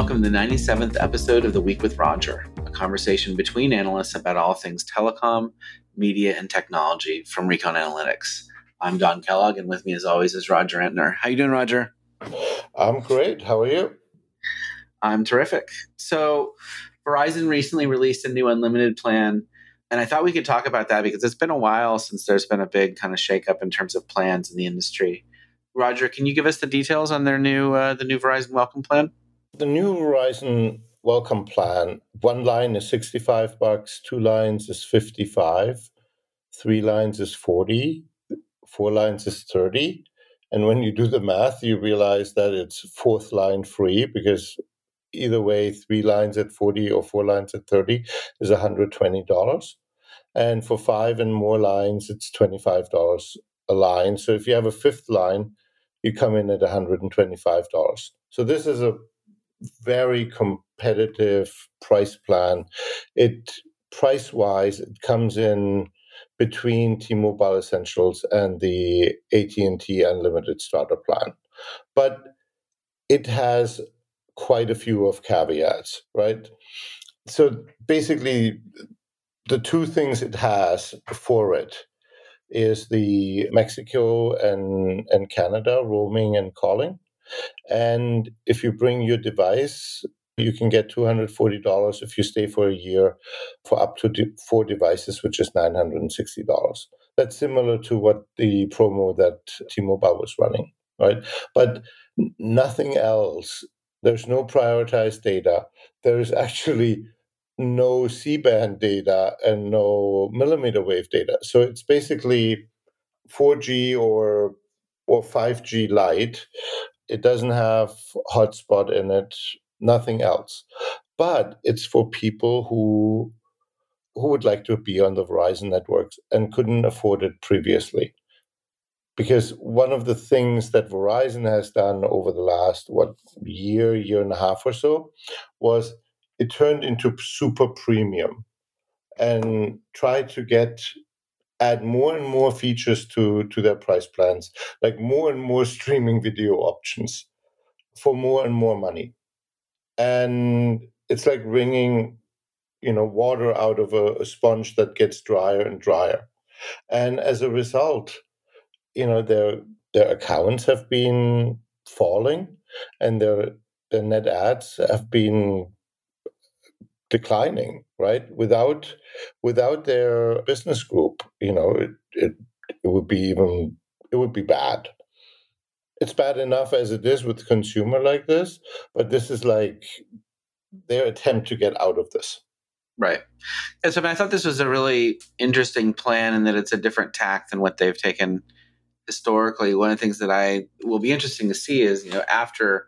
welcome to the 97th episode of The Week with Roger, a conversation between analysts about all things telecom, media, and technology from Recon Analytics. I'm Don Kellogg, and with me, as always, is Roger Entner. How you doing, Roger? I'm great. How are you? I'm terrific. So, Verizon recently released a new unlimited plan, and I thought we could talk about that because it's been a while since there's been a big kind of shakeup in terms of plans in the industry. Roger, can you give us the details on their new uh, the new Verizon Welcome Plan? The new Verizon Welcome Plan. One line is sixty-five bucks. Two lines is fifty-five. Three lines is forty. Four lines is thirty. And when you do the math, you realize that it's fourth line free because either way, three lines at 40 or four lines at 30 is $120. And for five and more lines, it's $25 a line. So if you have a fifth line, you come in at $125. So this is a very competitive price plan. It price wise, it comes in between T-Mobile Essentials and the AT&T Unlimited Starter plan. But it has quite a few of caveats, right? So basically the two things it has for it is the Mexico and, and Canada roaming and calling. And if you bring your device, you can get $240 if you stay for a year for up to four devices, which is $960. That's similar to what the promo that T Mobile was running, right? But nothing else. There's no prioritized data. There's actually no C band data and no millimeter wave data. So it's basically 4G or or 5G light. It doesn't have hotspot in it, nothing else. But it's for people who who would like to be on the Verizon networks and couldn't afford it previously. Because one of the things that Verizon has done over the last what year, year and a half or so was it turned into super premium and tried to get add more and more features to to their price plans like more and more streaming video options for more and more money. And it's like wringing you know water out of a, a sponge that gets drier and drier. And as a result you know their their accounts have been falling and their their net adds have been declining right? Without without their business group you know it, it it would be even it would be bad. It's bad enough as it is with consumer like this but this is like their attempt to get out of this. Right. And so I, thought this was a really interesting plan and that it's a different tack than what they've taken historically. One of the things that i will be interesting to see is you know after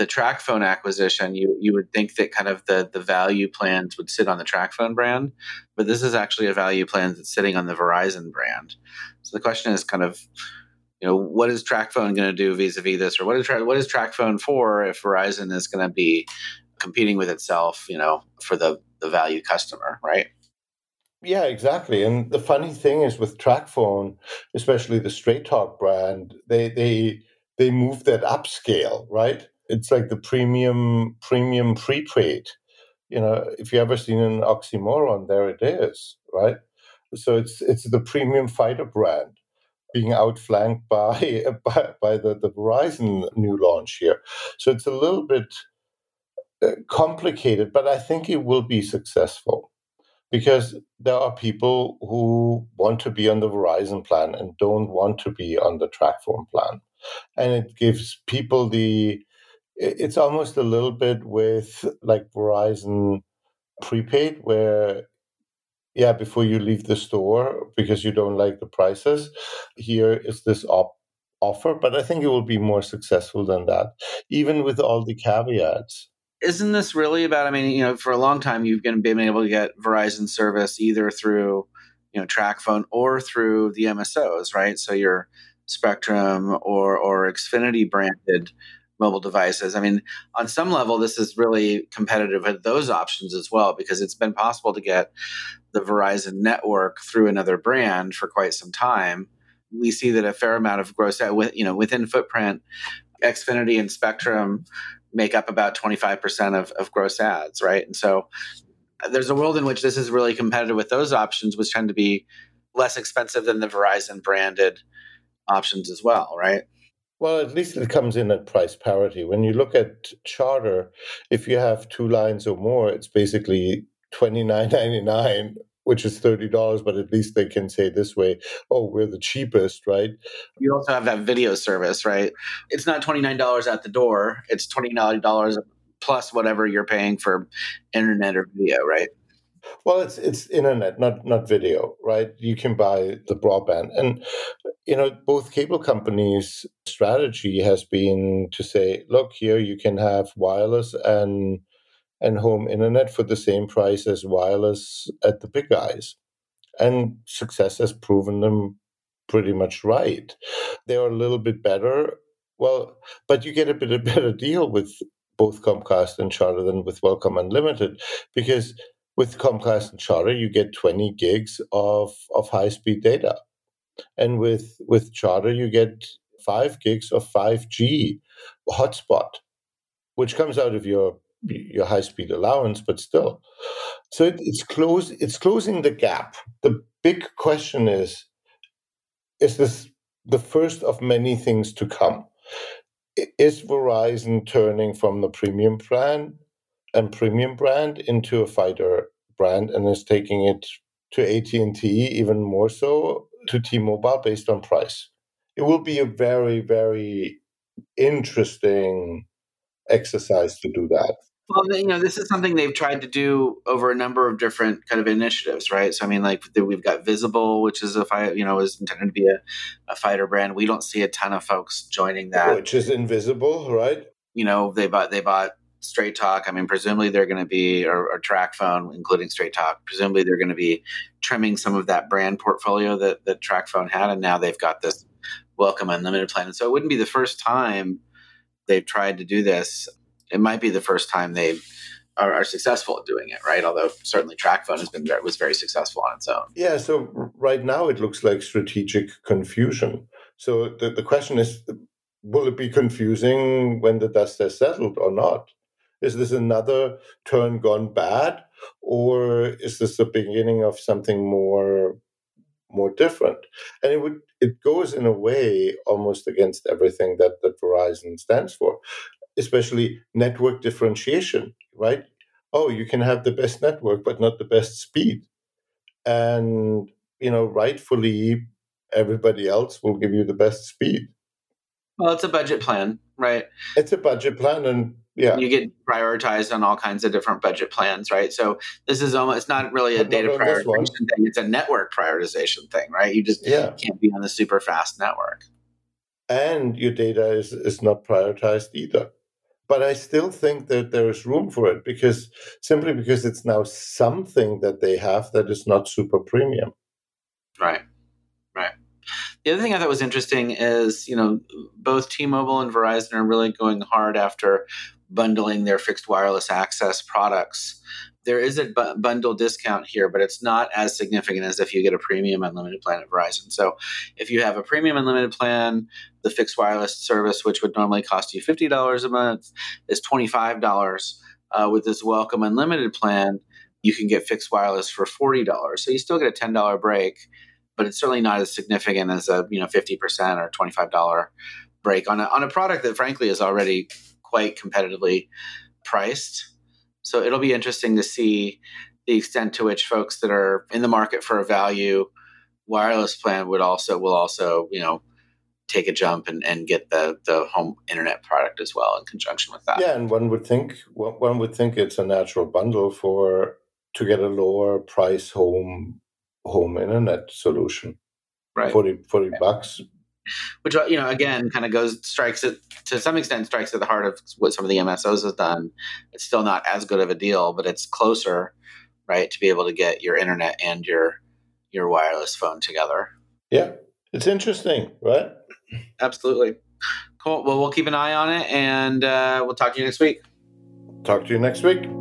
the TracFone acquisition, you you would think that kind of the the value plans would sit on the TracFone brand, but this is actually a value plan that's sitting on the Verizon brand. So the question is kind of, you know, what is TracFone going to do vis-a-vis this, or what is what is TracFone for if Verizon is going to be competing with itself, you know, for the the value customer, right? Yeah, exactly. And the funny thing is with TracFone, especially the Straight Talk brand, they they they move that upscale, right? It's like the premium premium prepaid. You know, if you ever seen an oxymoron, there it is, right? So it's it's the premium fighter brand being outflanked by by, by the, the Verizon new launch here. So it's a little bit uh, complicated, but I think it will be successful because there are people who want to be on the Verizon plan and don't want to be on the TracFone plan. And it gives people the it's almost a little bit with like Verizon prepaid, where yeah, before you leave the store because you don't like the prices, here is this op- offer. But I think it will be more successful than that, even with all the caveats. Isn't this really about? I mean, you know, for a long time you've been been able to get Verizon service either through you know TracFone or through the MSOs, right? So your Spectrum or or Xfinity branded mobile devices. I mean, on some level, this is really competitive with those options as well because it's been possible to get the Verizon network through another brand for quite some time. We see that a fair amount of gross, uh, you know, within footprint, Xfinity and Spectrum make up about 25% of, of gross adds, right? And so uh, there's a world in which this is really competitive with those options, which tend to be less expensive than the Verizon branded options as well, right? Well, at least it comes in at price parity. When you look at Charter, if you have two lines or more, it's basically twenty nine ninety nine, which is thirty dollars. But at least they can say this way, "Oh, we're the cheapest," right? You also have that video service, right? It's not twenty nine dollars at the door; it's twenty nine dollars plus whatever you're paying for internet or video, right? Well, it's it's internet, not not video, right? You can buy the broadband, and you know both cable companies' strategy has been to say, look, here you can have wireless and and home internet for the same price as wireless at the big guys, and success has proven them pretty much right. They are a little bit better. Well, but you get a bit a better deal with both Comcast and Charter than with Welcome Unlimited because with Comcast and Charter, you get 20 gigs of, of high speed data. And with, with Charter, you get five gigs of 5G hotspot, which comes out of your your high speed allowance, but still. So it, it's close it's closing the gap. The big question is is this the first of many things to come? Is Verizon turning from the premium plan and premium brand into a fighter brand and is taking it to AT&T even more so to T-Mobile based on price. It will be a very very interesting exercise to do that. Well, you know, this is something they've tried to do over a number of different kind of initiatives, right? So, I mean, like we've got Visible, which is a fight, you know, is intended to be a, a fighter brand. We don't see a ton of folks joining that, which is invisible, right? You know, they bought they bought Straight Talk. I mean, presumably they're going to be, or, or Phone, including Straight Talk. Presumably they're going to be trimming some of that brand portfolio that that Phone had, and now they've got this Welcome Unlimited plan. And so it wouldn't be the first time they've tried to do this. It might be the first time they are, are, successful at doing it, right? Although certainly TracFone has been was very successful on its own. Yeah. So right now it looks like strategic confusion. So the, the question is, will it be confusing when the dust has settled or not? Is this another turn gone bad, or is this the beginning of something more more different? And it would it goes in a way almost against everything that that Verizon stands for, especially network differentiation, right? Oh, you can have the best network, but not the best speed, and you know, rightfully, everybody else will give you the best speed. Well, it's a budget plan, right? It's a budget plan, and yeah. you get prioritized on all kinds of different budget plans right? So this is almost it's not really a data prioritization thing it's a network prioritization thing right? You just yeah. can't be on the super fast network. And your data is is not prioritized either. But i still think that there is room for it because simply because it's now something that they have that is not super premium. Right. Right. The other thing I thought was interesting is, you know, both T-Mobile and Verizon are really going hard after bundling their fixed wireless access products. There is a bu- bundle discount here, but it's not as significant as if you get a premium unlimited plan at Verizon. So, if you have a premium unlimited plan, the fixed wireless service, which would normally cost you $50 a month, is $25. Uh, with this Welcome Unlimited plan, you can get fixed wireless for $40. So, you still get a $10 break, but it's certainly not as significant as a you know 50% or $25 break on a, on a product that, frankly, is already quite competitively priced. So it'll be interesting to see the extent to which folks that are in the market for a value wireless plan would also will also you know take a jump and, and get the the home internet product as well in conjunction with that. Yeah, and one would think one would think it's a natural bundle for to get a lower price home home internet solution. Right. 40, 40 bucks which uh, you know again kind of goes strikes it to some extent strikes at the heart of what some of the MSOs have done. It's still not as good of a deal, but it's closer, right, to be able to get your internet and your your wireless phone together. Yeah, it's interesting, right? Absolutely. Cool. Well, we'll keep an eye on it, and uh, we'll talk to you next week. Talk to you next week.